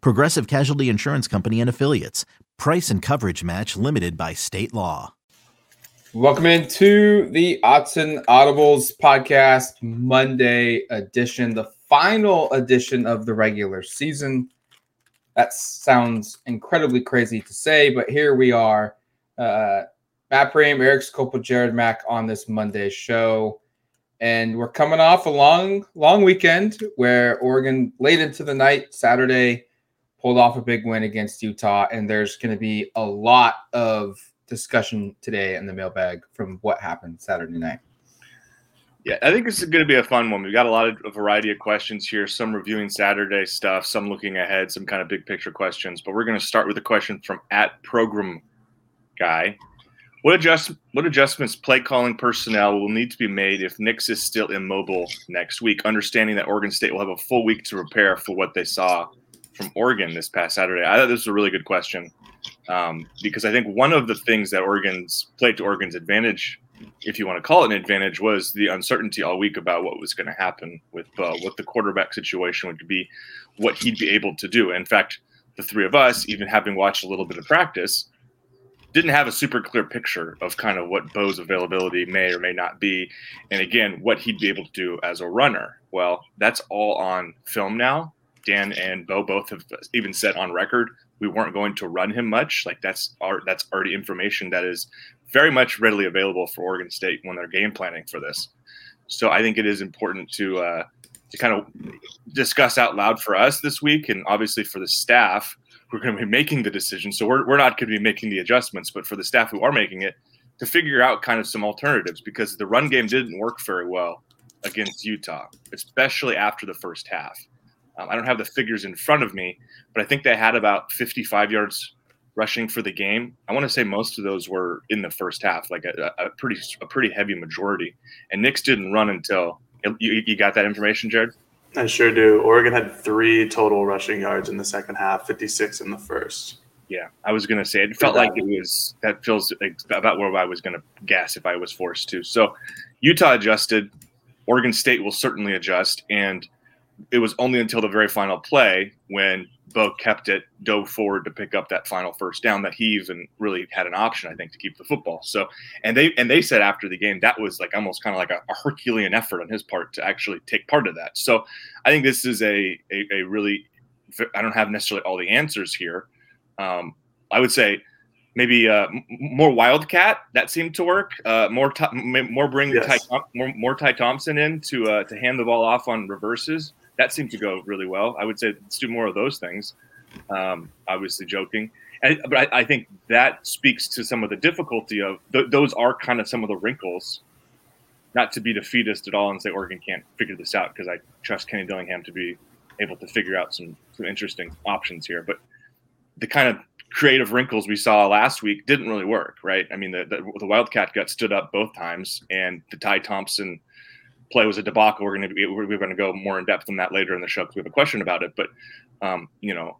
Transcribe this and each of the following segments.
Progressive Casualty Insurance Company and Affiliates. Price and coverage match limited by state law. Welcome into the Autzen Audibles podcast, Monday edition, the final edition of the regular season. That sounds incredibly crazy to say, but here we are. Uh, Matt Prehm, Eric Skopil, Jared Mack on this Monday show and we're coming off a long, long weekend where Oregon late into the night Saturday pulled off a big win against Utah, and there's going to be a lot of discussion today in the mailbag from what happened Saturday night. Yeah, I think this is going to be a fun one. We've got a lot of a variety of questions here. Some reviewing Saturday stuff, some looking ahead, some kind of big picture questions. But we're going to start with a question from at Program Guy. What adjust what adjustments play calling personnel will need to be made if Nix is still immobile next week, understanding that Oregon State will have a full week to prepare for what they saw from Oregon this past Saturday? I thought this was a really good question um, because I think one of the things that Oregon's played to Oregon's advantage, if you want to call it an advantage, was the uncertainty all week about what was going to happen with uh, what the quarterback situation would be, what he'd be able to do. In fact, the three of us, even having watched a little bit of practice, didn't have a super clear picture of kind of what Bo's availability may or may not be, and again, what he'd be able to do as a runner. Well, that's all on film now. Dan and Bo both have even said on record we weren't going to run him much. Like that's our, that's already information that is very much readily available for Oregon State when they're game planning for this. So I think it is important to uh, to kind of discuss out loud for us this week, and obviously for the staff who are going to be making the decision. So we're, we're not going to be making the adjustments, but for the staff who are making it, to figure out kind of some alternatives because the run game didn't work very well against Utah, especially after the first half. Um, I don't have the figures in front of me, but I think they had about 55 yards rushing for the game. I want to say most of those were in the first half, like a, a pretty a pretty heavy majority. And Nix didn't run until you, you got that information, Jared. I sure do. Oregon had three total rushing yards in the second half, 56 in the first. Yeah, I was gonna say it felt like it was that feels like about where I was gonna guess if I was forced to. So Utah adjusted. Oregon State will certainly adjust, and it was only until the very final play when Bo kept it, dove forward to pick up that final first down that he even really had an option, I think, to keep the football. So, and they and they said after the game that was like almost kind of like a, a Herculean effort on his part to actually take part of that. So, I think this is a a, a really I don't have necessarily all the answers here. Um, I would say maybe uh, more Wildcat that seemed to work. Uh, more more bring yes. Ty, more more Ty Thompson in to uh, to hand the ball off on reverses that seemed to go really well. I would say let's do more of those things. Um, obviously, joking, and, but I, I, think that speaks to some of the difficulty of th- those are kind of some of the wrinkles. Not to be defeatist at all and say Oregon can't figure this out because I trust Kenny Dillingham to be able to figure out some some interesting options here, but the kind of creative wrinkles we saw last week didn't really work, right? I mean, the, the, the Wildcat got stood up both times, and the Ty Thompson play was a debacle. We're going to be, we're going to go more in depth on that later in the show because we have a question about it. But um, you know,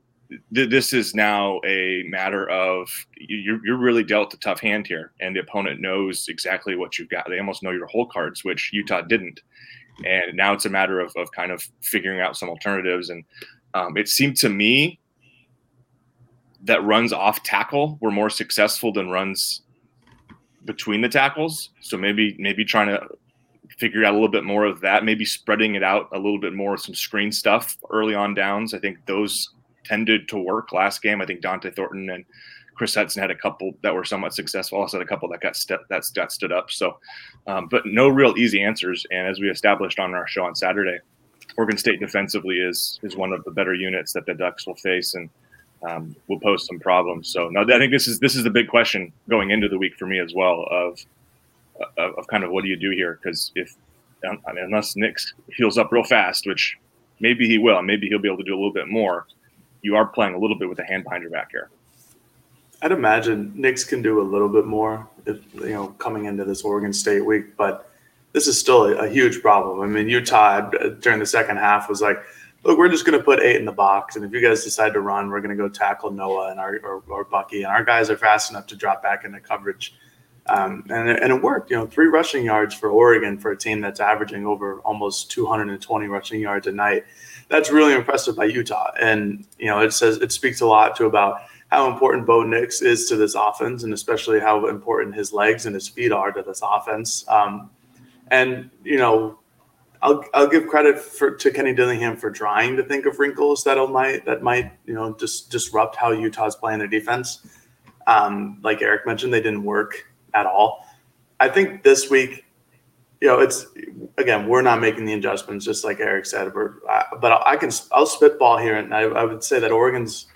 th- this is now a matter of you're, you're really dealt a tough hand here, and the opponent knows exactly what you've got. They almost know your whole cards, which Utah didn't. And now it's a matter of, of kind of figuring out some alternatives. And um, it seemed to me that runs off tackle were more successful than runs between the tackles. So maybe maybe trying to figure out a little bit more of that, maybe spreading it out a little bit more, some screen stuff early on downs. I think those tended to work last game. I think Dont'e Thornton and Chris Hutson had a couple that were somewhat successful. Also had a couple that got st- that got stood up. So, um, but no real easy answers. And as we established on our show on Saturday, Oregon State defensively is is one of the better units that the Ducks will face and um, will pose some problems. So, no, I think this is this is the big question going into the week for me as well of of, of kind of what do you do here? Because if I mean, unless Nix heals up real fast, which maybe he will, maybe he'll be able to do a little bit more. You are playing a little bit with a hand behind your back here. I'd imagine Nix can do a little bit more, if, you know, coming into this Oregon State week, but this is still a, a huge problem. I mean, Utah uh, during the second half was like, look, we're just going to put eight in the box, and if you guys decide to run, we're going to go tackle Noah and our or, or, Bucky, and our guys are fast enough to drop back into coverage. Um, and, and it worked, you know, three rushing yards for Oregon for a team that's averaging over almost 220 rushing yards a night. That's really impressive by Utah, and you know, it says it speaks a lot to about how important Bo Nix is to this offense, and especially how important his legs and his feet are to this offense. Um, and you know, I'll I'll give credit for to Kenny Dillingham for trying to think of wrinkles that might that might you know just disrupt how Utah's playing their defense. Um, like Eric mentioned, they didn't work at all. I think this week, you know, it's again we're not making the adjustments, just like Eric said. but I can I'll spitball here, and I, I would say that Oregon's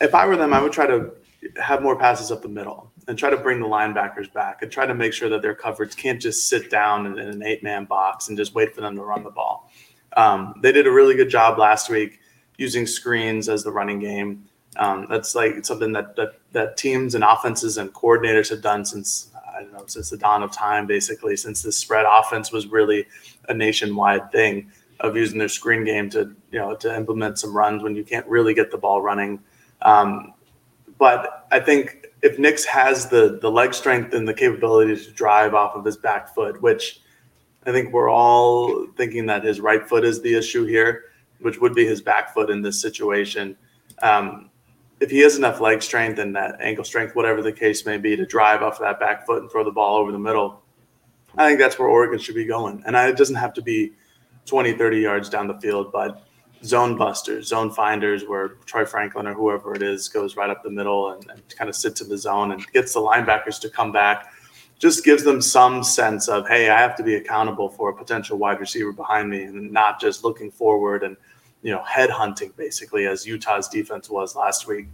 if I were them, I would try to have more passes up the middle and try to bring the linebackers back and try to make sure that their coverage can't just sit down in, in an eight man box and just wait for them to run the ball. Um, they did a really good job last week using screens as the running game. Um, that's like something that, that that teams and offenses and coordinators have done since I don't know since the dawn of time, basically since the spread offense was really a nationwide thing of using their screen game to you know to implement some runs when you can't really get the ball running um, but I think if Nix has the the leg strength and the capability to drive off of his back foot, which I think we're all thinking that his right foot is the issue here, which would be his back foot in this situation. Um, if he has enough leg strength and that ankle strength, whatever the case may be, to drive off that back foot and throw the ball over the middle, I think that's where Oregon should be going. And it doesn't have to be 20, 30 yards down the field, but zone busters, zone finders, where Troy Franklin or whoever it is goes right up the middle and, and, kind of sits in the zone and gets the linebackers to come back. Just gives them some sense of, hey, I have to be accountable for a potential wide receiver behind me and not just looking forward and, you know, head hunting basically as Utah's defense was last week.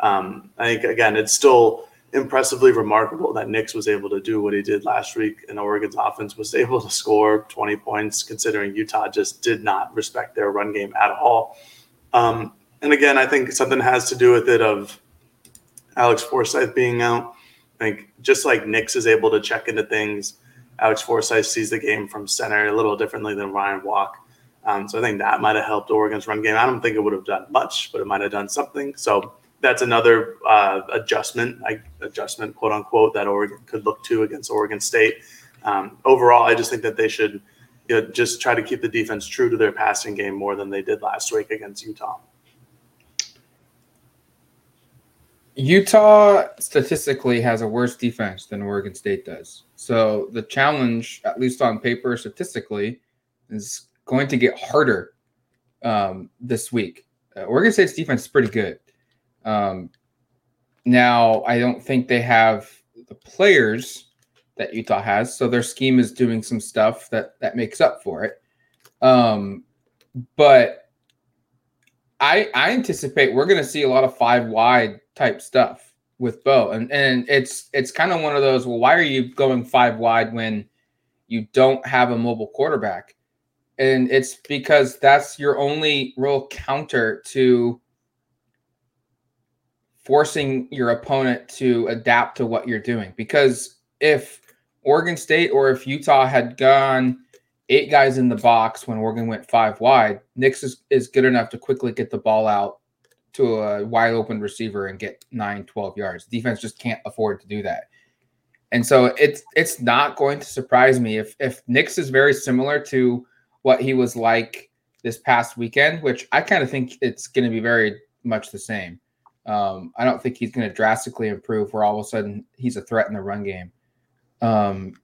Um, I think, again, it's still impressively remarkable that Nix was able to do what he did last week, and Oregon's offense was able to score 20 points, considering Utah just did not respect their run game at all. Um, and again, I think something has to do with it of Alex Forsyth being out. I think just like Nix is able to check into things, Alex Forsyth sees the game from center a little differently than Ryan Walk. Um, so I think that might have helped Oregon's run game. I don't think it would have done much, but it might have done something. So that's another uh, adjustment, like adjustment, quote unquote, that Oregon could look to against Oregon State. Um, overall, I just think that they should you know, just try to keep the defense true to their passing game more than they did last week against Utah. Utah statistically has a worse defense than Oregon State does. So the challenge, at least on paper, statistically, is going to get harder um, this week. Uh, Oregon State's defense is pretty good. Um, now, I don't think they have the players that Utah has, so their scheme is doing some stuff that that makes up for it. Um, but I I anticipate we're going to see a lot of five wide type stuff with Bo, and and it's it's kind of one of those. Well, why are you going five wide when you don't have a mobile quarterback? And it's because that's your only real counter to forcing your opponent to adapt to what you're doing. Because if Oregon State or if Utah had gone eight guys in the box when Oregon went five wide, Nix is, is good enough to quickly get the ball out to a wide open receiver and get nine, 12 yards. defense just can't afford to do that. And so it's it's not going to surprise me if if Nix is very similar to what he was like this past weekend, which I kind of think it's going to be very much the same. Um, I don't think he's going to drastically improve where all of a sudden he's a threat in the run game. Um,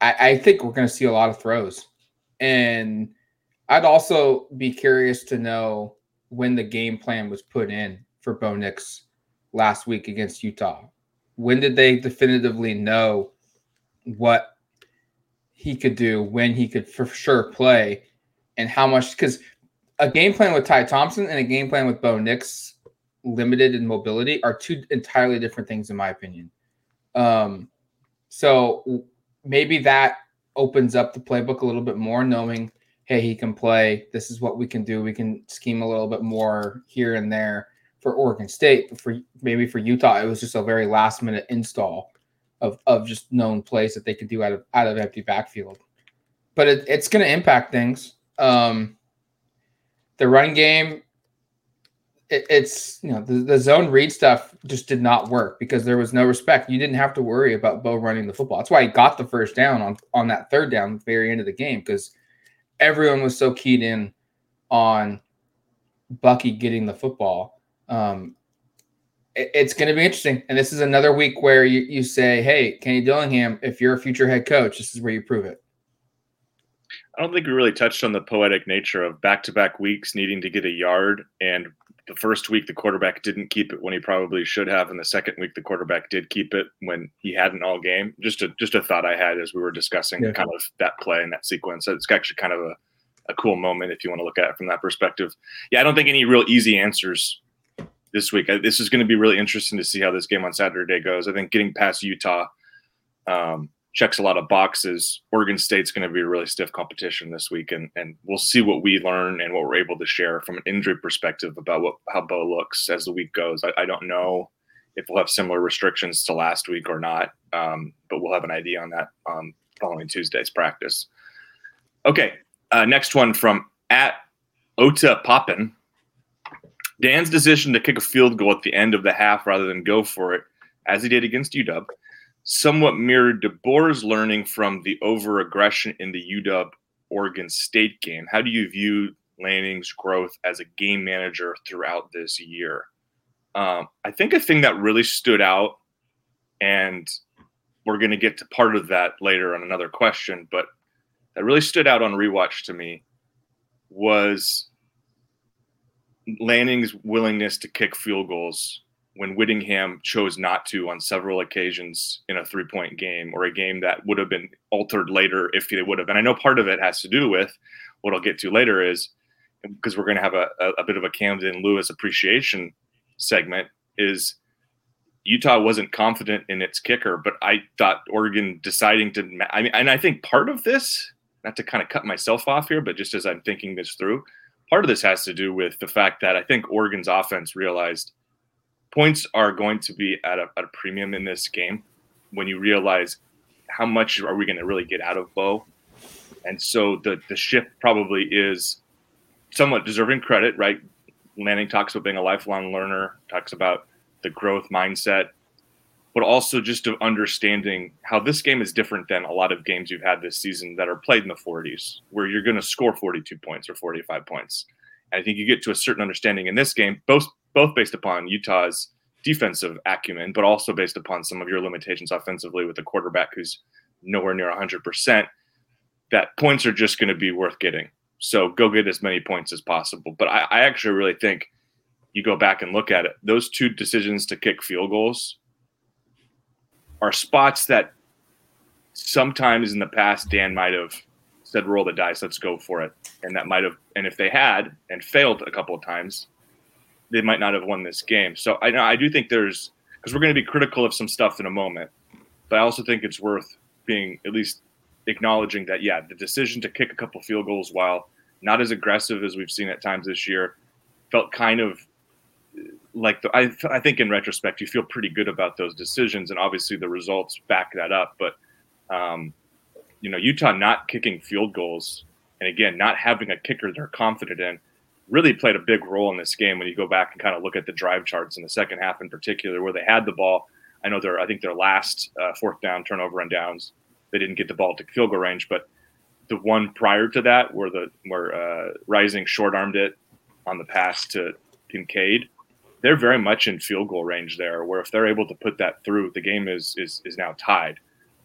I, I think we're going to see a lot of throws. And I'd also be curious to know when the game plan was put in for Bo Nix last week against Utah? When did they definitively know what he could do, when he could for sure play, and how much? Because a game plan with Ty Thompson and a game plan with Bo Nix, limited in mobility, are two entirely different things, in my opinion. Um, so maybe that opens up the playbook a little bit more, knowing, hey, he can play. This is what we can do. We can scheme a little bit more here and there for Oregon State. But for maybe for Utah, it was just a very last minute install of of just known plays that they could do out of out of empty backfield. But it, it's going to impact things. Um, the run game, it, it's you know the, the zone read stuff just did not work because there was no respect. You didn't have to worry about Bo running the football. That's why he got the first down on on that third down, very end of the game, because everyone was so keyed in on Bucky getting the football. Um, it's going to be interesting. And this is another week where you, you say, hey, Kenny Dillingham, if you're a future head coach, this is where you prove it. I don't think we really touched on the poetic nature of back to back weeks needing to get a yard. And the first week, the quarterback didn't keep it when he probably should have. And the second week, the quarterback did keep it when he hadn't all game. Just a, just a thought I had as we were discussing yeah. kind of that play and that sequence. It's actually kind of a, a cool moment if you want to look at it from that perspective. Yeah, I don't think any real easy answers this week. This is going to be really interesting to see how this game on Saturday goes. I think getting past Utah um, checks a lot of boxes. Oregon State's going to be a really stiff competition this week, and, and we'll see what we learn and what we're able to share from an injury perspective about what how Bo looks as the week goes. I, I don't know if we'll have similar restrictions to last week or not, um, but we'll have an idea on that um, following Tuesday's practice. Okay, uh, next one from at Ota Poppin. Dan's decision to kick a field goal at the end of the half rather than go for it, as he did against UW, somewhat mirrored DeBoer's learning from the over aggression in the UW Oregon State game. How do you view Lanning's growth as a game manager throughout this year? Um, I think a thing that really stood out, and we're going to get to part of that later on another question, but that really stood out on rewatch to me was Lanning's willingness to kick field goals when Whittingham chose not to on several occasions in a three point game or a game that would have been altered later if they would have. And I know part of it has to do with what I'll get to later is because we're going to have a, a, a bit of a Camden Lewis appreciation segment is Utah wasn't confident in its kicker, but I thought Oregon deciding to, I mean, and I think part of this, not to kind of cut myself off here, but just as I'm thinking this through, part of this has to do with the fact that I think Oregon's offense realized points are going to be at a, at a premium in this game when you realize how much are we going to really get out of Bo. And so the the shift probably is somewhat deserving credit, right? Lanning talks about being a lifelong learner, talks about the growth mindset, but also just of understanding how this game is different than a lot of games you've had this season that are played in the 40s, where you're going to score 42 points or 45 points. And I think you get to a certain understanding in this game, both both based upon Utah's defensive acumen, but also based upon some of your limitations offensively with a quarterback who's nowhere near 100%. That points are just going to be worth getting. So go get as many points as possible. But I, I actually really think you go back and look at it; those two decisions to kick field goals are spots that sometimes in the past Dan might have said, roll the dice, let's go for it. And that might have, and if they had and failed a couple of times, they might not have won this game. So I, know I do think there's, because we're going to be critical of some stuff in a moment, but I also think it's worth being at least acknowledging that, yeah, the decision to kick a couple field goals while not as aggressive as we've seen at times this year felt kind of like the, I, I think in retrospect you feel pretty good about those decisions and obviously the results back that up but um, you know utah not kicking field goals and again not having a kicker they're confident in really played a big role in this game when you go back and kind of look at the drive charts in the second half in particular where they had the ball. I know they're i think their last uh, fourth down turnover and downs they didn't get the ball to field goal range but the one prior to that where the where uh, rising short armed it on the pass to kincaid they're very much in field goal range there. Where if they're able to put that through, the game is is is now tied.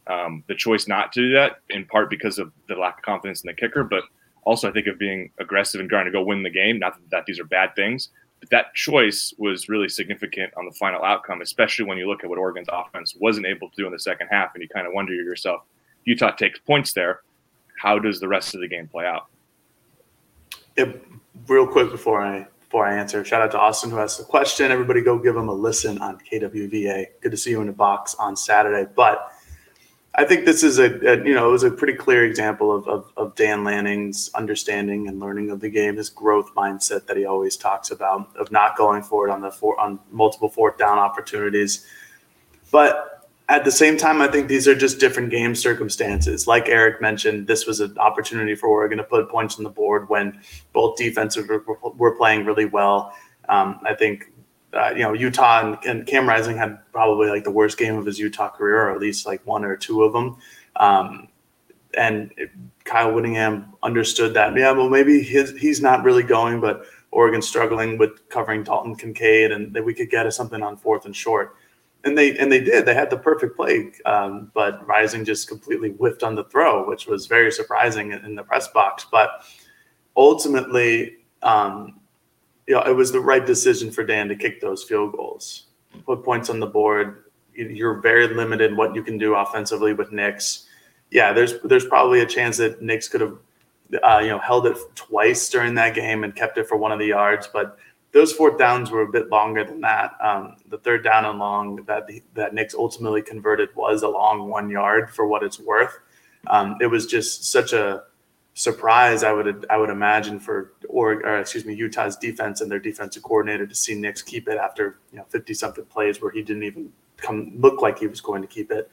Um, the choice not to do that, in part because of the lack of confidence in the kicker, but also I think of being aggressive and trying to go win the game. Not that these are bad things, but that choice was really significant on the final outcome, especially when you look at what Oregon's offense wasn't able to do in the second half, and you kind of wonder yourself, Utah takes points there. How does the rest of the game play out? Yep. Real quick before I before I answer, shout out to Austin who asked the question. Everybody go give him a listen on KWVA. Good to see you in the box on Saturday. But I think this is a, a, you know it was a pretty clear example of, of, of Dan Lanning's understanding and learning of the game, his growth mindset that he always talks about of not going for it on the four, on multiple fourth down opportunities. But at the same time, I think these are just different game circumstances. Like Eric mentioned, this was an opportunity for Oregon to put points on the board when both defenses were, were playing really well. Um, I think uh, you know, Utah and, and, Cam Rising had probably like the worst game of his Utah career, or at least like one or two of them. Um, and Kyle Whittingham understood that. Yeah, well, maybe his he's not really going, but Oregon struggling with covering Dalton Kincaid, and that we could get something on fourth and short. And they and they did. They had the perfect play, um, but Rising just completely whiffed on the throw, which was very surprising in, the press box. But ultimately, um, you know, it was the right decision for Dan to kick those field goals, put points on the board. You're very limited what you can do offensively with Nix. Yeah, there's there's probably a chance that Nix could have, uh, you know, held it twice during that game and kept it for one of the yards, but those fourth downs were a bit longer than that. Um, the third down and long that that Nix ultimately converted was a long one yard for what it's worth. Um, it was just such a surprise I would I would imagine for or, or, excuse me Utah's defense and their defensive coordinator to see Nix keep it after you know 50 something plays where he didn't even come look like he was going to keep it.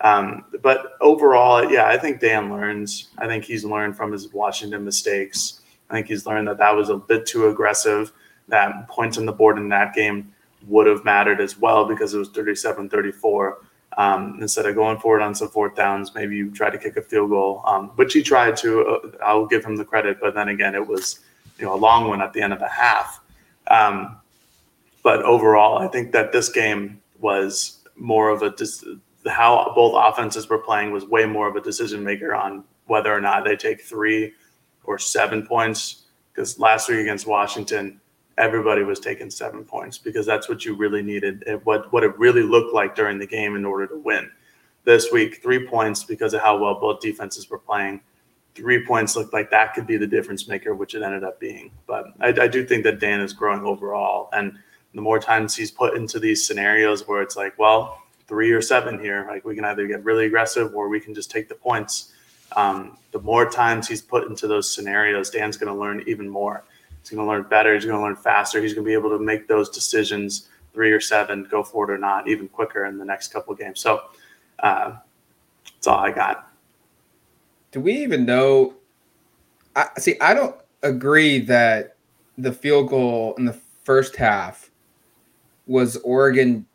Um, but overall, yeah, I think Dan learns. I think he's learned from his Washington mistakes. I think he's learned that that was a bit too aggressive. That points on the board in that game would have mattered as well because it was 37 34. Um, instead of going forward on some fourth downs, maybe you try to kick a field goal, um, which he tried to. Uh, I'll give him the credit, but then again, it was you know a long one at the end of the half. Um, but overall, I think that this game was more of a dis- how both offenses were playing was way more of a decision maker on whether or not they take three or seven points. Because last week against Washington, everybody was taking seven points because that's what you really needed. what what it really looked like during the game in order to win. This week, three points because of how well both defenses were playing. Three points looked like that could be the difference maker, which it ended up being. But I, I do think that Dan is growing overall, and the more times he's put into these scenarios where it's like, well, three or seven here, like we can either get really aggressive or we can just take the points. Um, the more times he's put into those scenarios, Dan's going to learn even more He's going to learn better. He's going to learn faster. He's going to be able to make those decisions three or seven, go for it or not, even quicker in the next couple games. So uh, that's all I got. Do we even know? I see. I don't agree that the field goal in the first half was Oregon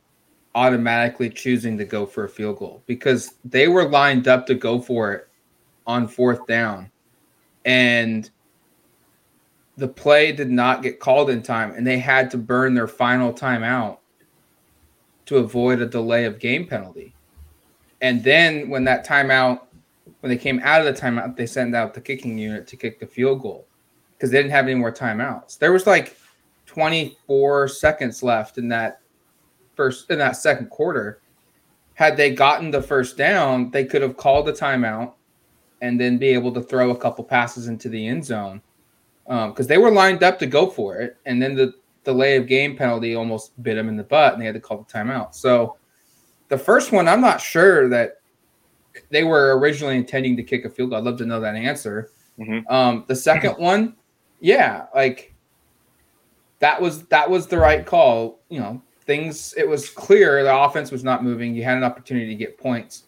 automatically choosing to go for a field goal because they were lined up to go for it on fourth down. And the play did not get called in time and they had to burn their final timeout to avoid a delay of game penalty. And then when that timeout, when they came out of the timeout, they sent out the kicking unit to kick the field goal because they didn't have any more timeouts. There was like 24 seconds left in that first in that second quarter. Had they gotten the first down, they could have called the timeout and then be able to throw a couple passes into the end zone because um, they were lined up to go for it, and then the delay of game penalty almost bit them in the butt, and they had to call the timeout. So the first one, I'm not sure that they were originally intending to kick a field goal. I'd love to know that answer. Mm-hmm. Um, the second one, yeah, like that was that was the right call. You know, things it was clear the offense was not moving. You had an opportunity to get points.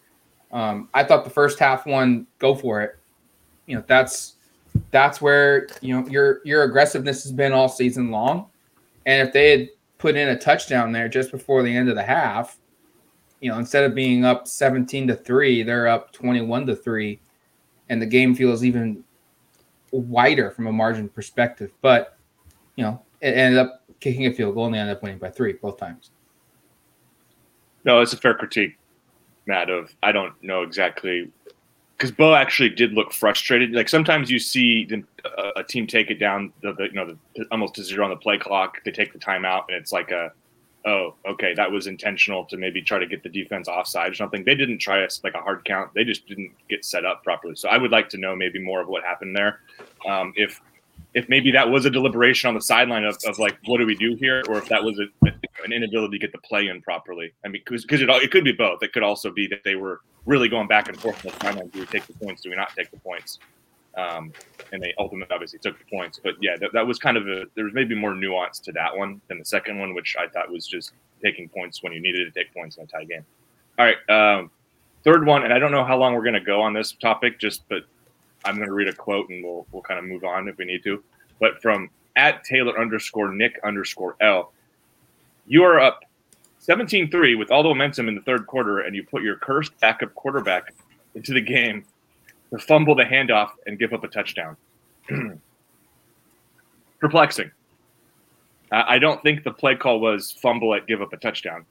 Um, I thought the first half one, go for it. You know, that's that's where you know your your aggressiveness has been all season long. And if they had put in a touchdown there just before the end of the half, you know, instead of being up 17 to 3, they're up 21 to 3 and the game feels even wider from a margin perspective. But, you know, it ended up kicking a field goal and they ended up winning by 3 both times. No, it's a fair critique, Matt, of I don't know exactly because Bo actually did look frustrated. Like sometimes you see a, a team take it down, the, the you know, the, almost to zero on the play clock. They take the timeout, and it's like a, oh, okay, that was intentional to maybe try to get the defense offside or something. They didn't try us like a hard count. They just didn't get set up properly. So I would like to know maybe more of what happened there. Um, if if maybe that was a deliberation on the sideline of, of like what do we do here, or if that was a, an inability to get the play in properly. I mean, because it, it could be both. It could also be that they were really going back and forth on the sideline. Do we take the points? Do we not take the points? Um, and they ultimately obviously took the points. But yeah, that, that was kind of a there was maybe more nuance to that one than the second one, which I thought was just taking points when you needed to take points in a tie game. All right, um, third one, and I don't know how long we're going to go on this topic, just but I'm going to read a quote and we'll we'll kind of move on if we need to. But from at Taylor underscore Nick underscore L, you are up 17-3 with all the momentum in the third quarter, and you put your cursed backup quarterback into the game to fumble the handoff and give up a touchdown. Perplexing. I don't think the play call was fumble at give up a touchdown.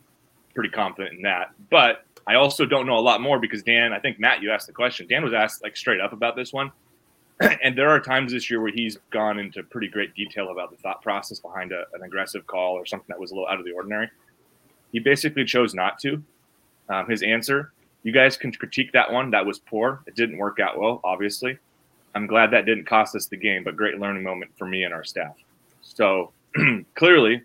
Pretty confident in that. But I also don't know a lot more because Dan, I think Matt, you asked the question. Dan was asked like straight up about this one. and there are times this year where he's gone into pretty great detail about the thought process behind a, an aggressive call or something that was a little out of the ordinary. He basically chose not to. Um, his answer, you guys can critique that one. That was poor. It didn't work out well, obviously. I'm glad that didn't cost us the game, but great learning moment for me and our staff. So clearly,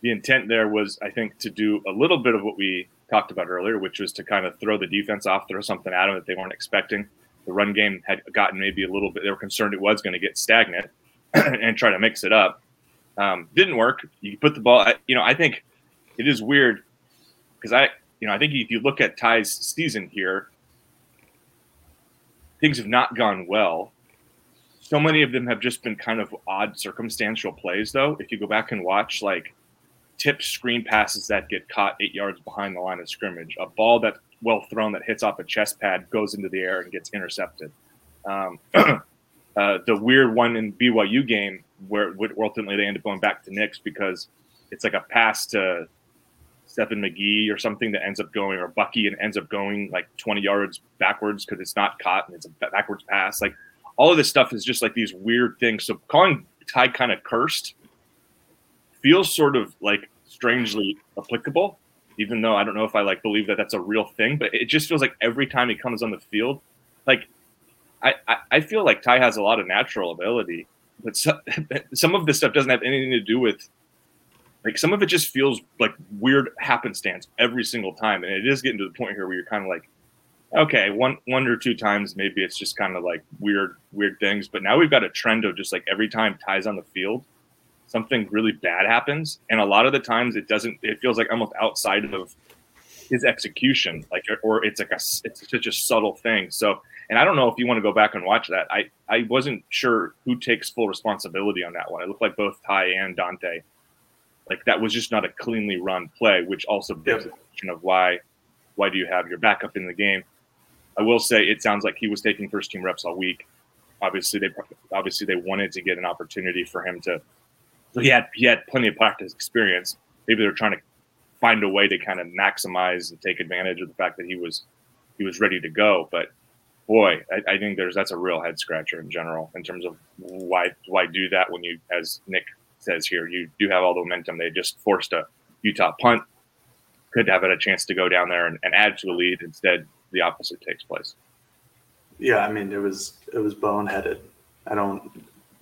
the intent there was, I think, to do a little bit of what we talked about earlier, which was to kind of throw the defense off, throw something at them that they weren't expecting. The run game had gotten maybe a little bit, they were concerned it was going to get stagnant and try to mix it up. Um, didn't work. You put the ball, you know, I think it is weird because I, you know, I think if you look at Ty's season here, things have not gone well. So many of them have just been kind of odd circumstantial plays, though. If you go back and watch, like tipped screen passes that get caught eight yards behind the line of scrimmage, a ball that well thrown that hits off a chest pad, goes into the air, and gets intercepted. Um, uh, the weird one in BYU game where, where ultimately they end up going back to Nix because it's like a pass to Seven McGee or something that ends up going, or Bucky and ends up going like 20 yards backwards because it's not caught and it's a backwards pass. Like all of this stuff is just like these weird things. So calling Ty kind of cursed feels sort of like strangely applicable, even though I don't know if I like believe that that's a real thing. But it just feels like every time he comes on the field, like I, I, I feel like Ty has a lot of natural ability, but so, some of this stuff doesn't have anything to do with like some of it just feels like weird happenstance every single time, and it is getting to the point here where you're kind of like, okay, one one or two times maybe it's just kind of like weird weird things, but now we've got a trend of just like every time Ty's on the field, something really bad happens, and a lot of the times it doesn't. It feels like almost outside of his execution, like or it's like a it's such a subtle thing. So, and I don't know if you want to go back and watch that. I I wasn't sure who takes full responsibility on that one. It looked like both Ty and Dont'e. Like that was just not a cleanly run play, which also begs the question of why why do you have your backup in the game? I will say it sounds like he was taking first team reps all week. Obviously, they obviously they wanted to get an opportunity for him to so he had he had plenty of practice experience. Maybe they're trying to find a way to kind of maximize and take advantage of the fact that he was he was ready to go. But boy, I, I think there's that's a real head scratcher in general in terms of why why do that when you, as Nick says here, you do have all the momentum. They just forced a Utah punt, could have had a chance to go down there and, and add to the lead. Instead, the opposite takes place. Yeah, I mean, it was it was boneheaded. I don't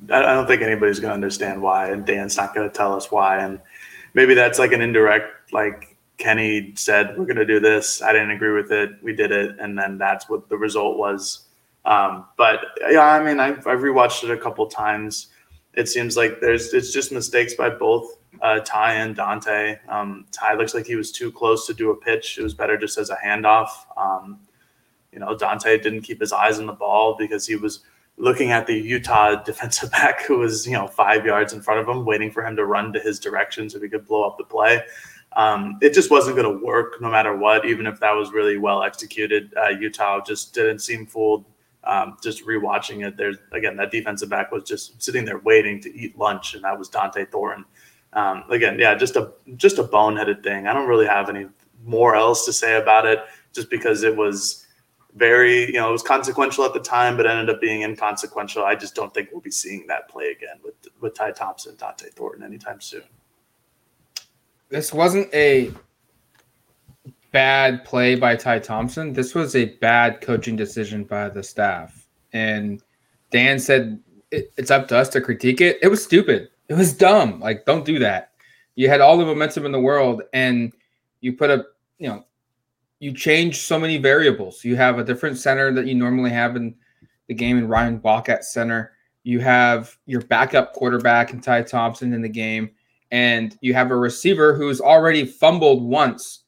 I don't think anybody's going to understand why, and Dan's not going to tell us why. And maybe that's like an indirect, like Kenny said, we're going to do this. I didn't agree with it. We did it, and then that's what the result was. Um, but yeah, I mean, I've, I've rewatched it a couple times. It seems like there's it's just mistakes by both uh, Ty and Dont'e. Um, Ty looks like he was too close to do a pitch. It was better just as a handoff. Um, you know, Dont'e didn't keep his eyes on the ball because he was looking at the Utah defensive back who was, you know, five yards in front of him, waiting for him to run to his direction so he could blow up the play. Um, it just wasn't going to work no matter what, even if that was really well executed. Uh, Utah just didn't seem fooled. Um, just rewatching it, there's again that defensive back was just sitting there waiting to eat lunch, and that was Dont'e Thornton. Um, again, yeah, just a just a boneheaded thing. I don't really have any more else to say about it, just because it was very, you know, it was consequential at the time, but ended up being inconsequential. I just don't think we'll be seeing that play again with with Ty Thompson, Dont'e Thornton anytime soon. This wasn't a bad play by Ty Thompson. This was a bad coaching decision by the staff. And Dan said it, it's up to us to critique it. It was stupid. It was dumb. Like, don't do that. You had all the momentum in the world, and you put a, you know, you change so many variables. You have a different center that you normally have in the game in Ryan Walk at center. You have your backup quarterback and Ty Thompson in the game, and you have a receiver who's already fumbled once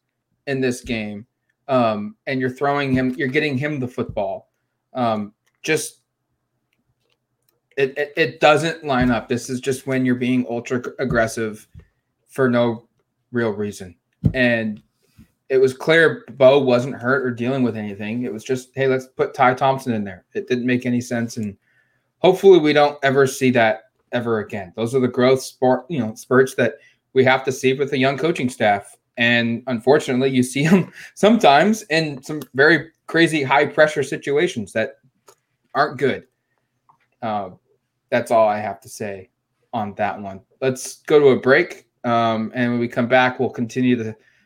in this game. Um, and you're throwing him, you're getting him the football. Um, just it, it, it doesn't line up. This is just when you're being ultra aggressive for no real reason. And it was clear Bo wasn't hurt or dealing with anything. It was just, hey, let's put Ty Thompson in there. It didn't make any sense. And hopefully we don't ever see that ever again. Those are the growth sport, you know, spurts that we have to see with a young coaching staff. And unfortunately, you see them sometimes in some very crazy high pressure situations that aren't good. Uh, that's all I have to say on that one. Let's go to a break. Um, and when we come back, we'll continue the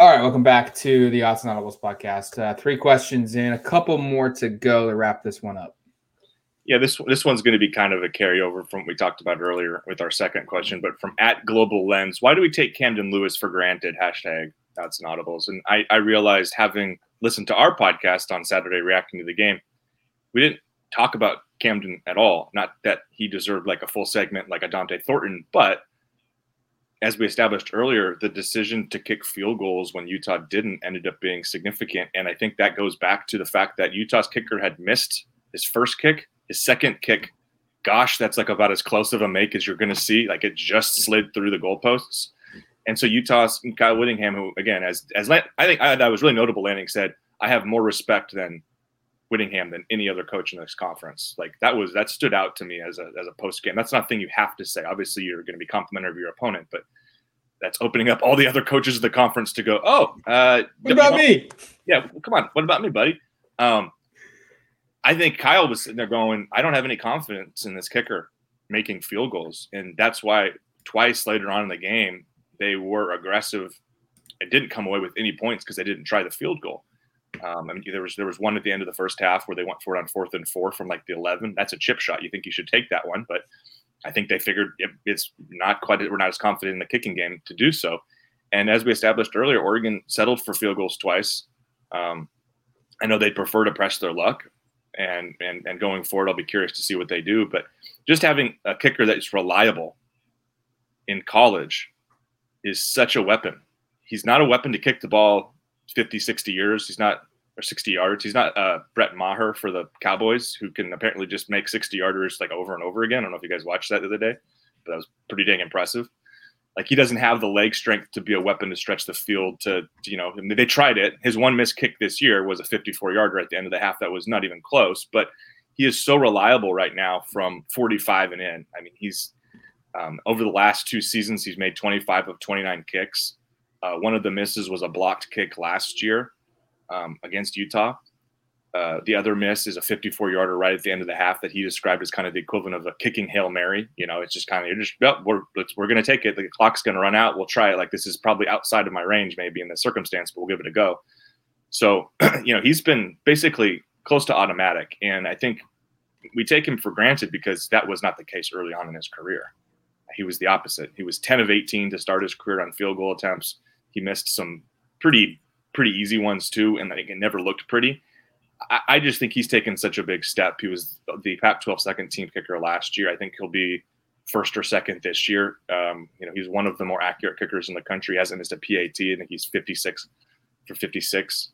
All right, welcome back to the Autzen Audibles podcast. Uh, three questions in, a couple more to go to wrap this one up. Yeah, this this one's going to be kind of a carryover from what we talked about earlier with our second question, but from at Global Lens, why do we take Camden Lewis for granted? Hashtag Autzen Audibles. And I, I realized having listened to our podcast on Saturday reacting to the game, we didn't talk about Camden at all. Not that he deserved like a full segment like a Dont'e Thornton, but as we established earlier, the decision to kick field goals when Utah didn't ended up being significant. And I think that goes back to the fact that Utah's kicker had missed his first kick, his second kick. Gosh, that's like about as close of a make as you're going to see. Like it just slid through the goalposts. And so Utah's Kyle Whittingham, who again, as as I think I, that was really notable. Lanning said, "I have more respect than Whittingham than any other coach in this conference." Like that was that stood out to me as a as a post game. That's not a thing you have to say. Obviously, you're going to be complimentary of your opponent, but that's opening up all the other coaches of the conference to go. Oh, uh, what about me? Yeah, well, come on. What about me, buddy? Um, I think Kyle was sitting there going, I don't have any confidence in this kicker making field goals, and that's why twice later on in the game they were aggressive and didn't come away with any points because they didn't try the field goal. Um, I mean, there was there was one at the end of the first half where they went for it on fourth and four from like the eleven. That's a chip shot. You think you should take that one, but I think they figured it's not quite we're not as confident in the kicking game to do so. And as we established earlier, Oregon settled for field goals twice. Um, I know they prefer to press their luck, and and and going forward, I'll be curious to see what they do. But just having a kicker that is reliable in college is such a weapon. He's not a weapon to kick the ball 50, 60 years. He's not or 60 yards. He's not uh, Brett Maher for the Cowboys, who can apparently just make 60 yarders like over and over again. I don't know if you guys watched that the other day, but that was pretty dang impressive. Like he doesn't have the leg strength to be a weapon to stretch the field. To, to you know, I mean, they tried it. His one missed kick this year was a 54 yarder at the end of the half. That was not even close. But he is so reliable right now from 45 and in. I mean, he's um, over the last two seasons, he's made 25 of 29 kicks. Uh, one of the misses was a blocked kick last year um, against Utah. Uh, the other miss is a 54 yarder right at the end of the half that he described as kind of the equivalent of a kicking hail mary. You know, it's just kind of you're just we're we're going to take it. The clock's going to run out. We'll try it. Like this is probably outside of my range, maybe in this circumstance, but we'll give it a go. So, you know, he's been basically close to automatic, and I think we take him for granted because that was not the case early on in his career. He was the opposite. He was 10 of 18 to start his career on field goal attempts. He missed some pretty pretty easy ones too, and it never looked pretty. I, I just think he's taken such a big step. He was the Pac-12 second team kicker last year. I think he'll be first or second this year. Um, you know, he's one of the more accurate kickers in the country. He hasn't missed a PAT. I think he's 56 for 56.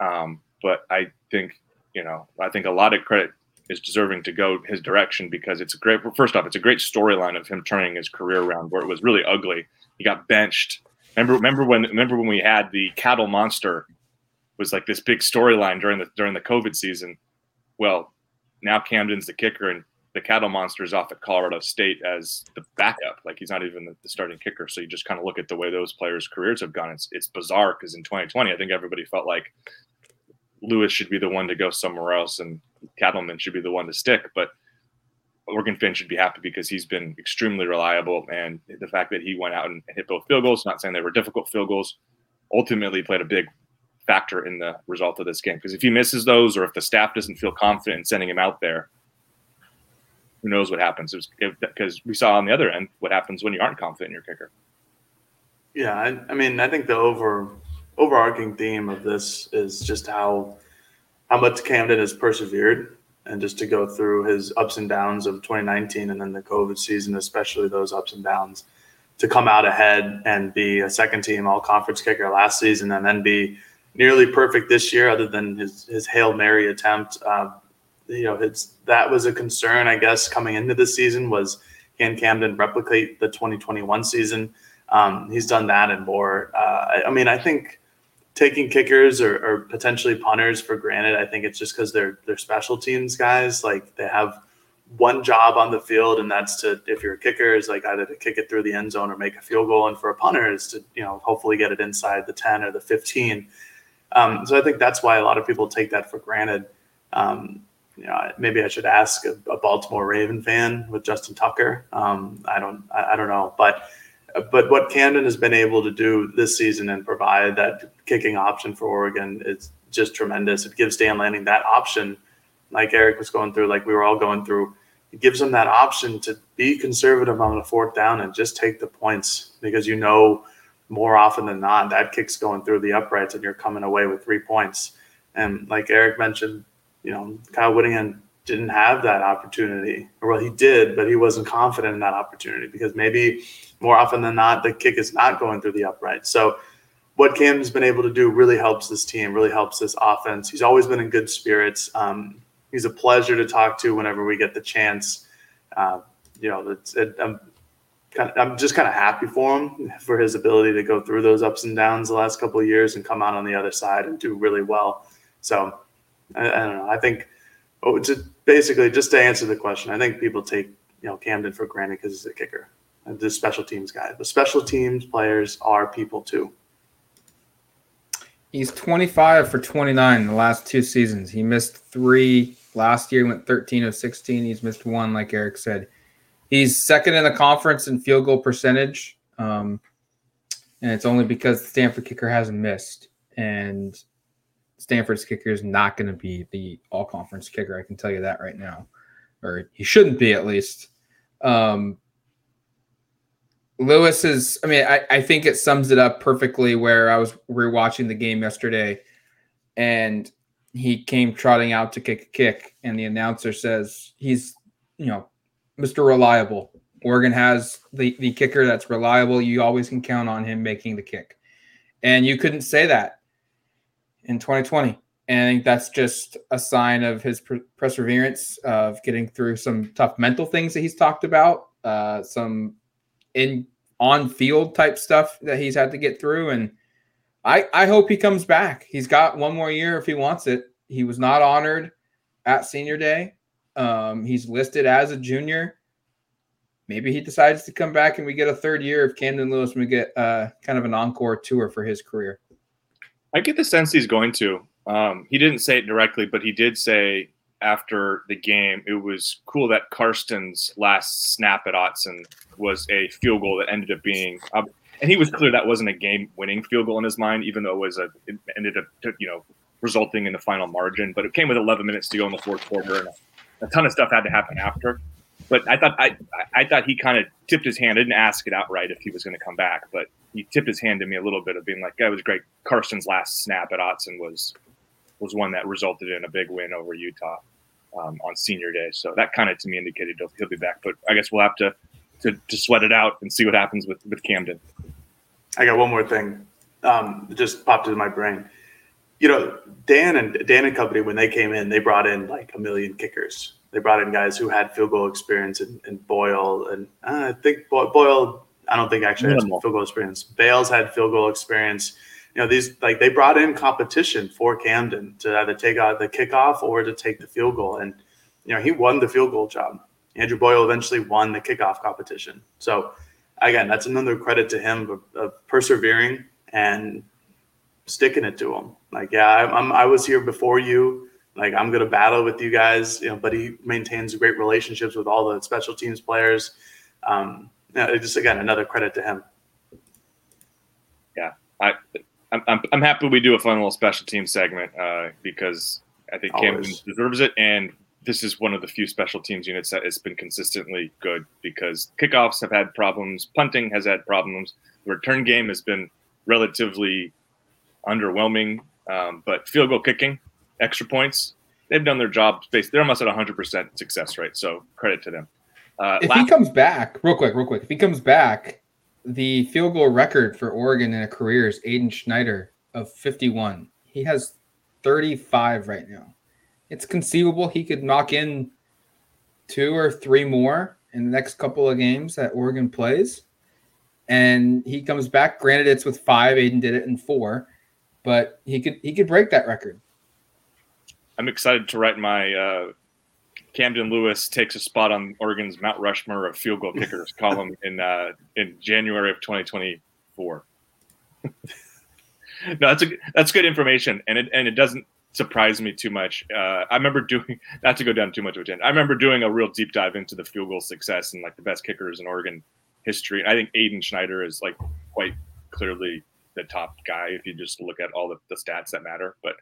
Um, but I think, you know, I think a lot of credit is deserving to go his direction because it's a great. First off, it's a great storyline of him turning his career around where it was really ugly. He got benched. Remember, remember when remember when we had the cattle monster was like this big storyline during the during the COVID season. Well, now Camden's the kicker and the cattle monster is off at Colorado State as the backup. Like he's not even the, the starting kicker. So you just kind of look at the way those players' careers have gone. It's it's bizarre because in 2020, I think everybody felt like Lewis should be the one to go somewhere else and Katleman should be the one to stick. But Morgan Finn should be happy because he's been extremely reliable. And the fact that he went out and hit both field goals, not saying they were difficult field goals, ultimately played a big factor in the result of this game. Because if he misses those or if the staff doesn't feel confident in sending him out there, who knows what happens? Because we saw on the other end what happens when you aren't confident in your kicker. Yeah, I, I mean, I think the over overarching theme of this is just how how much Camden has persevered and just to go through his ups and downs of 2019 and then the COVID season, especially those ups and downs, to come out ahead and be a second team all conference kicker last season and then be nearly perfect this year, other than his, his Hail Mary attempt. Uh, you know, it's that was a concern, I guess, coming into the season was can Camden replicate the 2021 season? Um, he's done that and more. Uh, I, I mean, I think taking kickers or, or, potentially punters for granted. I think it's just because they're they're special teams guys. Like they have one job on the field, and that's to if you're a kicker is like either to kick it through the end zone or make a field goal, and for a punter is to you know hopefully get it inside the ten or the fifteen. Um, so I think that's why a lot of people take that for granted. Um, you know, maybe I should ask a, a, Baltimore Raven fan with Justin Tucker. Um, I don't, I, I don't know, but but what Camden has been able to do this season and provide that kicking option for Oregon is just tremendous. It gives Dan Lanning that option, like Eric was going through, like we were all going through. It gives him that option to be conservative on the fourth down and just take the points because you know more often than not that kick's going through the uprights and you're coming away with three points. And like Eric mentioned, you know, Kyle Whittingham didn't have that opportunity. Or well, he did, but he wasn't confident in that opportunity because maybe more often than not, the kick is not going through the upright. So what Cam's been able to do really helps this team, really helps this offense. He's always been in good spirits. Um, he's a pleasure to talk to whenever we get the chance. Uh, you know, it, I'm, kind of, I'm just kind of happy for him for his ability to go through those ups and downs the last couple of years and come out on the other side and do really well. So I, I don't know. I think oh, to basically just to answer the question, I think people take you know Camden for granted because he's a kicker the special teams guy. The special teams players are people too. He's 25 for 29 in the last two seasons. He missed three last year. He went 13 of 16. He's missed one, like Eric said. He's second in the conference in field goal percentage, um, and it's only because the Stanford kicker hasn't missed. And Stanford's kicker is not going to be the all conference kicker. I can tell you that right now, or he shouldn't be at least. Um, Lewis is, I mean, I, I think it sums it up perfectly where I was rewatching the game yesterday and he came trotting out to kick a kick, and the announcer says he's, you know, Mr. Reliable. Oregon has the, the kicker that's reliable. You always can count on him making the kick. And you couldn't say that in 2020. And I think that's just a sign of his perseverance of getting through some tough mental things that he's talked about, uh, some in on field type stuff that he's had to get through. And I I hope he comes back. He's got one more year if he wants it. He was not honored at senior day. Um, he's listed as a junior. Maybe he decides to come back and we get a third year of Camden Lewis and we get uh, kind of an encore tour for his career. I get the sense he's going to. Um, he didn't say it directly, but he did say after the game it was cool that Karsten's last snap at Autzen was a field goal that ended up being, uh, and he was clear that wasn't a game-winning field goal in his mind, even though it was a, it ended up, you know, resulting in the final margin. But it came with 11 minutes to go in the fourth quarter, and a, a ton of stuff had to happen after. But I thought I, I thought he kind of tipped his hand. I didn't ask it outright if he was going to come back, but he tipped his hand to me a little bit of being like, "That was great." Karsten's last snap at Autzen was was one that resulted in a big win over Utah um, on Senior Day. So that kind of to me indicated he'll, he'll be back. But I guess we'll have to, to to sweat it out and see what happens with with Camden. I got one more thing. Um, just popped into my brain. You know, Dan and Dan and company when they came in, they brought in like a million kickers they brought in guys who had field goal experience and, and Boyle and uh, I think Boyle. I don't think actually had field goal experience. Bales had field goal experience. You know these like they brought in competition for Camden to either take out the kickoff or to take the field goal, and you know he won the field goal job. Andrew Boyle eventually won the kickoff competition. So again, that's another credit to him of, of persevering and sticking it to him. Like, yeah, I'm, I was here before you. Like I'm going to battle with you guys, you know, but he maintains great relationships with all the special teams players. Um, you know, just again, another credit to him. Yeah, I, I'm, I'm happy we do a fun little special team segment uh, because I think Always. Camden deserves it, and this is one of the few special teams units that has been consistently good because kickoffs have had problems, punting has had problems, the return game has been relatively underwhelming, um, but field goal kicking extra points. They've done their job. They're almost at 100% success rate. So credit to them. Uh, if last- he comes back, real quick, real quick, if he comes back, the field goal record for Oregon in a career is Aidan Schneider of 51. He has 35 right now. It's conceivable he could knock in two or three more in the next couple of games that Oregon plays. And he comes back. Granted, it's with five. Aidan did it in four, but he could he could break that record. I'm excited to write my uh, Camden Lewis takes a spot on Oregon's Mount Rushmore of field goal kickers column in uh, in January of 2024. no, that's a that's good information, and it and it doesn't surprise me too much. Uh, I remember doing not to go down too much of a tangent. I remember doing a real deep dive into the field goal success and like the best kickers in Oregon history. I think Aidan Schneider is like quite clearly the top guy if you just look at all the, the stats that matter. But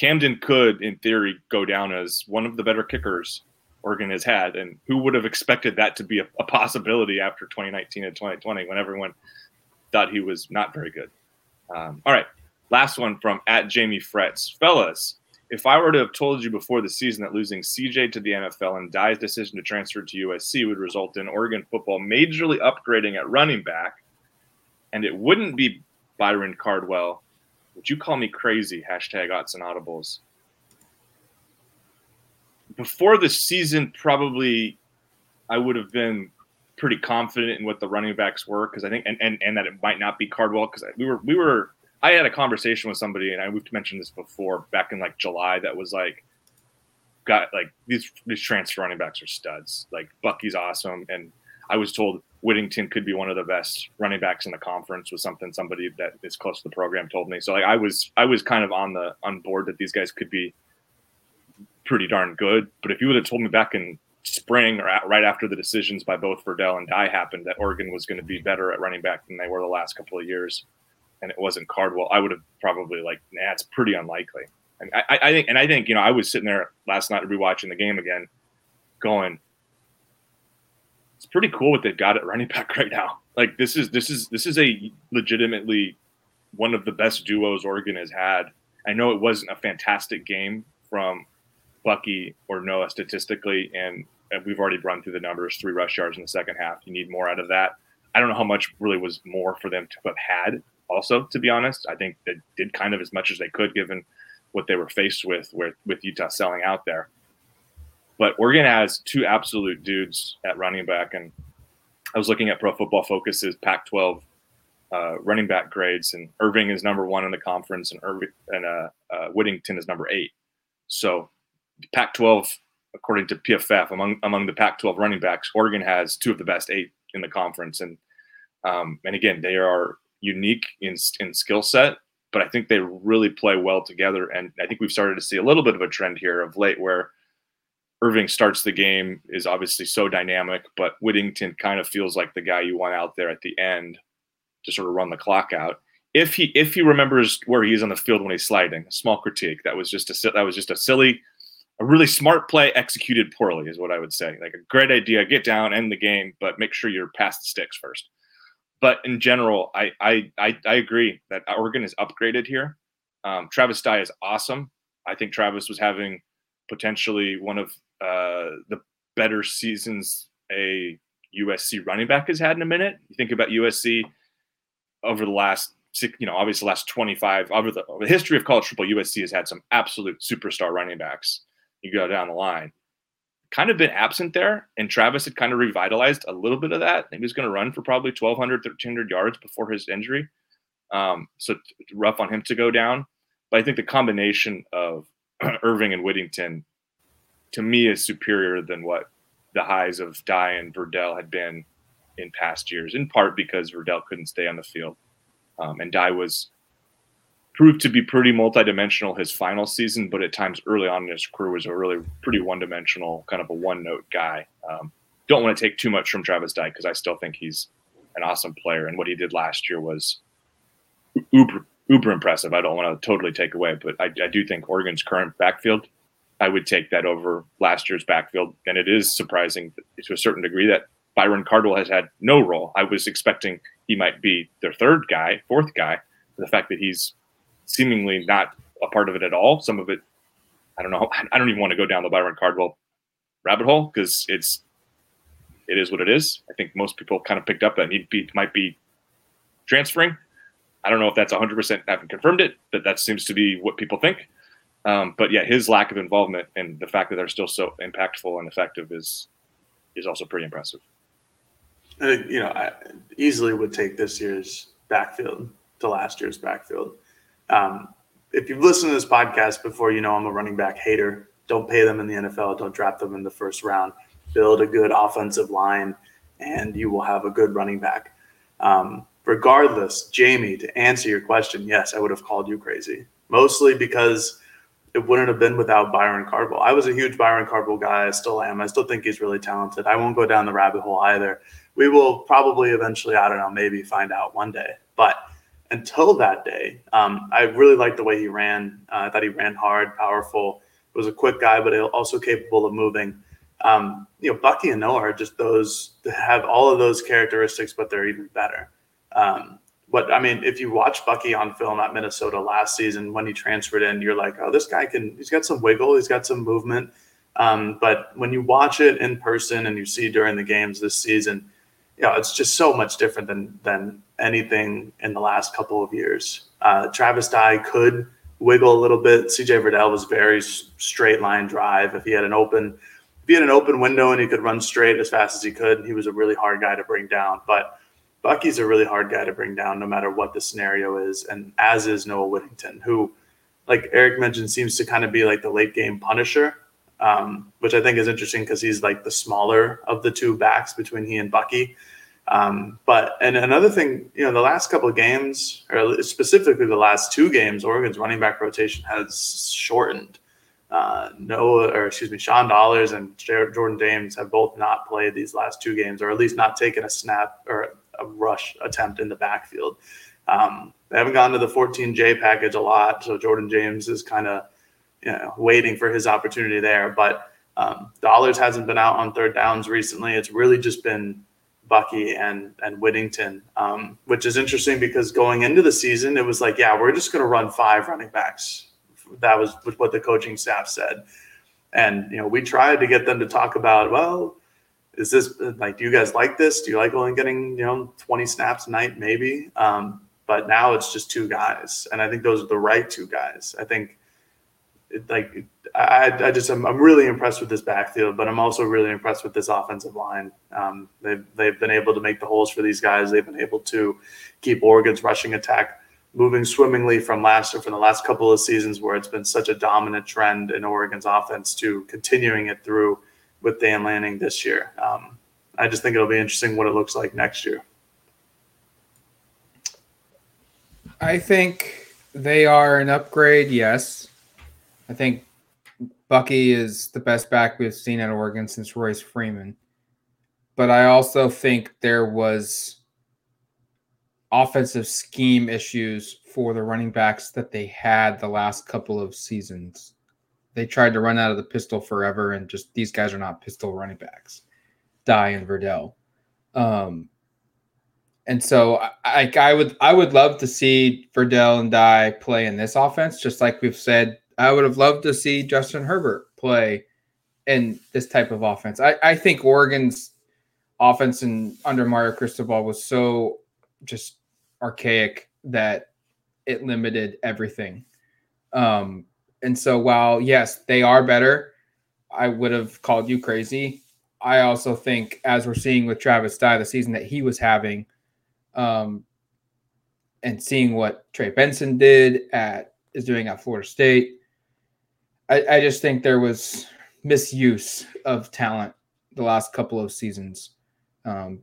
Camden could, in theory, go down as one of the better kickers Oregon has had. And who would have expected that to be a, a possibility after 2019 and 2020 when everyone thought he was not very good? Um, all right. Last one from at Jamie Fretz. Fellas, if I were to have told you before the season that losing CJ to the NFL and Dye's decision to transfer to USC would result in Oregon football majorly upgrading at running back, and it wouldn't be Byron Cardwell, would you call me crazy? Hashtag Autzen Audibles. Before the season, probably I would have been pretty confident in what the running backs were because I think and, and and that it might not be Cardwell because we were we were I had a conversation with somebody and I we've mentioned this before back in like July that was like got like these these transfer running backs are studs like Bucky's awesome and I was told Whittington could be one of the best running backs in the conference was something somebody that is close to the program told me. So like I was I was kind of on the on board that these guys could be pretty darn good. But if you would have told me back in spring or at, right after the decisions by both Verdell and Dye happened that Oregon was going to be better at running back than they were the last couple of years, and it wasn't Cardwell, I would have probably like, nah, it's pretty unlikely. And I, I think, and I think, you know, I was sitting there last night rewatching the game again, going, pretty cool what they've got at running back right now. Like this is this is this is a legitimately one of the best duos Oregon has had. I know it wasn't a fantastic game from Bucky or Noah statistically, and, we've already run through the numbers: three rush yards in the second half. You need more out of that. I don't know how much really was more for them to have had. Also, to be honest, I think they did kind of as much as they could given what they were faced with, with with Utah selling out there. But Oregon has two absolute dudes at running back, and I was looking at Pro Football Focus's Pac-12 uh, running back grades, and Irving is number one in the conference, and Irving and uh, uh, Whittington is number eight. So Pac-12, according to PFF, among among the Pac-12 running backs, Oregon has two of the best eight in the conference, and um, and again, they are unique in in skill set, but I think they really play well together. And I think we've started to see a little bit of a trend here of late where Irving starts the game is obviously so dynamic, but Whittington kind of feels like the guy you want out there at the end to sort of run the clock out. If he if he remembers where he is on the field when he's sliding, a small critique. That was just a that was just a silly, a really smart play executed poorly is what I would say. Like a great idea, get down, end the game, but make sure you're past the sticks first. But in general, I I I, I agree that Oregon is upgraded here. Um, Travis Dye is awesome. I think Travis was having potentially one of uh, the better seasons a USC running back has had in a minute. You think about USC over the last, you know, obviously the last 25, over the, over the history of college football, USC has had some absolute superstar running backs. You go down the line. Kind of been absent there, and Travis had kind of revitalized a little bit of that. He was going to run for probably 1,200, 1,300 yards before his injury. Um, so rough on him to go down. But I think the combination of Irving and Whittington to me is superior than what the highs of Dye and Verdell had been in past years, in part because Verdell couldn't stay on the field. Um, and Dye was proved to be pretty multidimensional his final season, but at times early on in his career was a really pretty one-dimensional, kind of a one-note guy. Um, don't want to take too much from Travis Dye because I still think he's an awesome player, and what he did last year was uber uber impressive. I don't want to totally take away, but I, I do think Oregon's current backfield I would take that over last year's backfield. And it is surprising to a certain degree that Byron Cardwell has had no role. I was expecting he might be their third guy, fourth guy. The fact that he's seemingly not a part of it at all. Some of it, I don't know. I don't even want to go down the Byron Cardwell rabbit hole because it's it is what it is. I think most people kind of picked up that he might be transferring. I don't know if that's 100% I haven't confirmed it, but that seems to be what people think. Um, but yeah, his lack of involvement and the fact that they're still so impactful and effective is is also pretty impressive. I you know, I easily would take this year's backfield to last year's backfield. Um, if you've listened to this podcast before, you know I'm a running back hater. Don't pay them in the NFL. Don't draft them in the first round. Build a good offensive line, and you will have a good running back. Um, regardless, Jamie, to answer your question, yes, I would have called you crazy. Mostly because it wouldn't have been without Byron Cardwell. I was a huge Byron Cardwell guy. I still am. I still think he's really talented. I won't go down the rabbit hole either. We will probably eventually, I don't know, maybe find out one day. But until that day, um, I really liked the way he ran. Uh, I thought he ran hard, powerful. Was a quick guy, but also capable of moving. Um, you know, Bucky and Noah are just those have all of those characteristics, but they're even better. Um, but I mean, if you watch Bucky on film at Minnesota last season when he transferred in, you're like, oh, this guy can, he's got some wiggle, he's got some movement. Um, but when you watch it in person and you see during the games this season, you know, it's just so much different than than anything in the last couple of years. Uh, Travis Dye could wiggle a little bit. CJ Verdell was very straight line drive. If he had an open, if he had an open window and he could run straight as fast as he could, he was a really hard guy to bring down. But Bucky's a really hard guy to bring down no matter what the scenario is, and as is Noah Whittington, who, like Eric mentioned, seems to kind of be like the late game punisher, um, which I think is interesting because he's like the smaller of the two backs between he and Bucky. Um, but and another thing, you know, the last couple of games, or specifically the last two games, Oregon's running back rotation has shortened. Uh, Noah, or excuse me, Sean Dollars and Jordan James have both not played these last two games, or at least not taken a snap or a rush attempt in the backfield. Um, they haven't gone to the 14J package a lot, so Jordan James is kind of you know waiting for his opportunity there. But um, Dollars hasn't been out on third downs recently. It's really just been Bucky and and Whittington, um, which is interesting because going into the season, it was like, yeah, we're just going to run five running backs. That was what the coaching staff said, and you know we tried to get them to talk about, well, is this like do you guys like this? Do you like only getting you know 20 snaps a night? Maybe. Um, but now it's just two guys and i think those are the right two guys. I think it, like I, I just I'm, I'm really impressed with this backfield but i'm also really impressed with this offensive line. Um, they've, they've been able to make the holes for these guys. They've been able to keep oregon's rushing attack moving swimmingly from last or from the last couple of seasons where it's been such a dominant trend in oregon's offense to continuing it through with Dan Lanning this year. Um, I just think it'll be interesting what it looks like next year. I think They are an upgrade, yes. I think Bucky is the best back we've seen at Oregon since Royce Freeman. But I also think there was offensive scheme issues for the running backs that they had the last couple of seasons. They tried to run out of the pistol forever, and just these guys are not pistol running backs, Dye and Verdell. Um, and so I, I, I would I would love to see Verdell and Dye play in this offense, just like we've said. I would have loved to see Justin Herbert play in this type of offense. I, I think Oregon's offense and under Mario Cristobal was so just archaic that it limited everything. Um, and so while yes, they are better, I would have called you crazy. I also think, as we're seeing with Travis Dye, the season that he was having, um, and seeing what Trey Benson did at is doing at Florida State, I, I just think there was misuse of talent the last couple of seasons, um,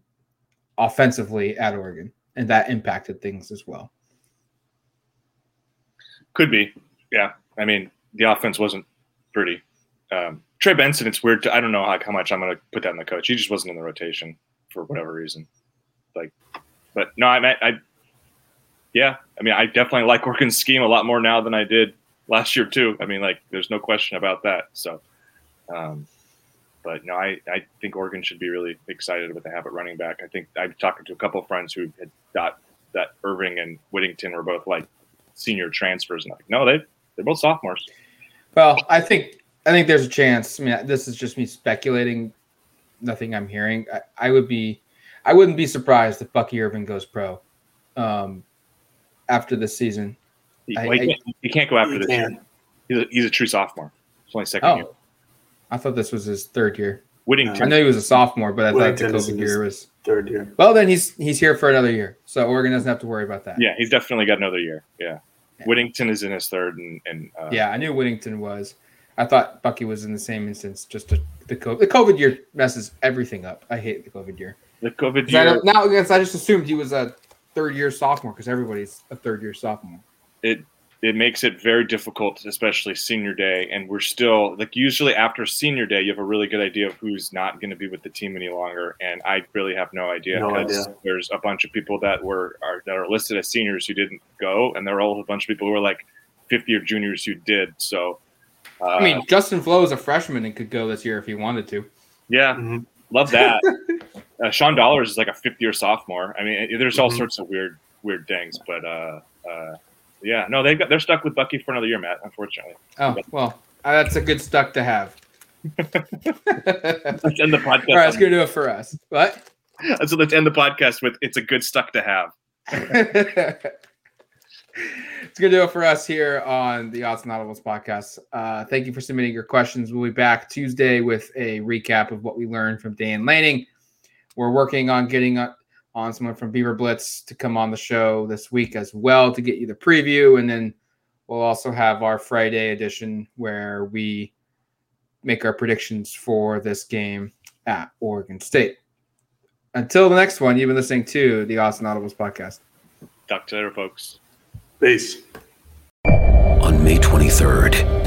offensively at Oregon, and that impacted things as well. Could be, yeah. I mean, the offense wasn't pretty. Um, Trey Benson, it's weird. To, I don't know how, how much I'm going to put that in the coach. He just wasn't in the rotation for whatever reason. Like, but no, I, I, yeah. I mean, I definitely like Oregon's scheme a lot more now than I did last year too. I mean, like, there's no question about that. So, um, but no, I, I think Oregon should be really excited about the habit running back. I think I'm talking to a couple of friends who had thought that Irving and Whittington were both like senior transfers, and like, no, they they're both sophomores. Well, I think I think there's a chance. I mean, this is just me speculating. Nothing I'm hearing. I, I would be, I wouldn't be surprised if Bucky Irving goes pro, um, after this season. He, I- well, he, I- can't, he can't go after He this. can't. year. He's a, he's a true sophomore. It's only second year. Oh, I thought this was his third year. I know he was a sophomore, but I thought the Whittington COVID year was. Third year. Well, then he's he's here for another year, so Oregon doesn't have to worry about that. Yeah, he's definitely got another year. Yeah. Yeah. Whittington is in his third, and, and uh, Yeah, I knew Whittington was. I thought Bucky was in the same instance. Just to, the COVID, the COVID year messes everything up. I hate the COVID year. the COVID year. don't, now, I guess I just assumed he was a third year sophomore because everybody's a third year sophomore. it it makes it very difficult, especially senior day. And we're still like usually after senior day, you have a really good idea of who's not going to be with the team any longer. And I really have no idea because idea. there's a bunch of people that were are, that are listed as seniors who didn't go, and there are all a bunch of people who are like fifth year juniors who did. So, uh, I mean, Justin Flowe is a freshman and could go this year if he wanted to. yeah, Mhm. love that. uh, Sean Dollars is like a fifth year sophomore. I mean, there's all Mhm. sorts of weird weird things, but uh, uh, yeah, no, they've got they're stuck with Bucky for another year, Matt. Unfortunately. Oh well, uh, that's a good stuck to have. Let's end the podcast. right, that's gonna do it for us. What? so let's end the podcast with "It's a good stuck to have." it's gonna do it for us here on the Autzen Audibles podcast. Uh, thank you for submitting your questions. We'll be back Tuesday with a recap of what we learned from Dan Lanning. We're working on getting on on someone from Beaver Blitz to come on the show this week as well to get you the preview, and then we'll also have our Friday edition where we make our predictions for this game at Oregon State. Until the next one, you've been listening to the Autzen Audibles podcast. Talk to you later, folks. Peace. On May 23rd,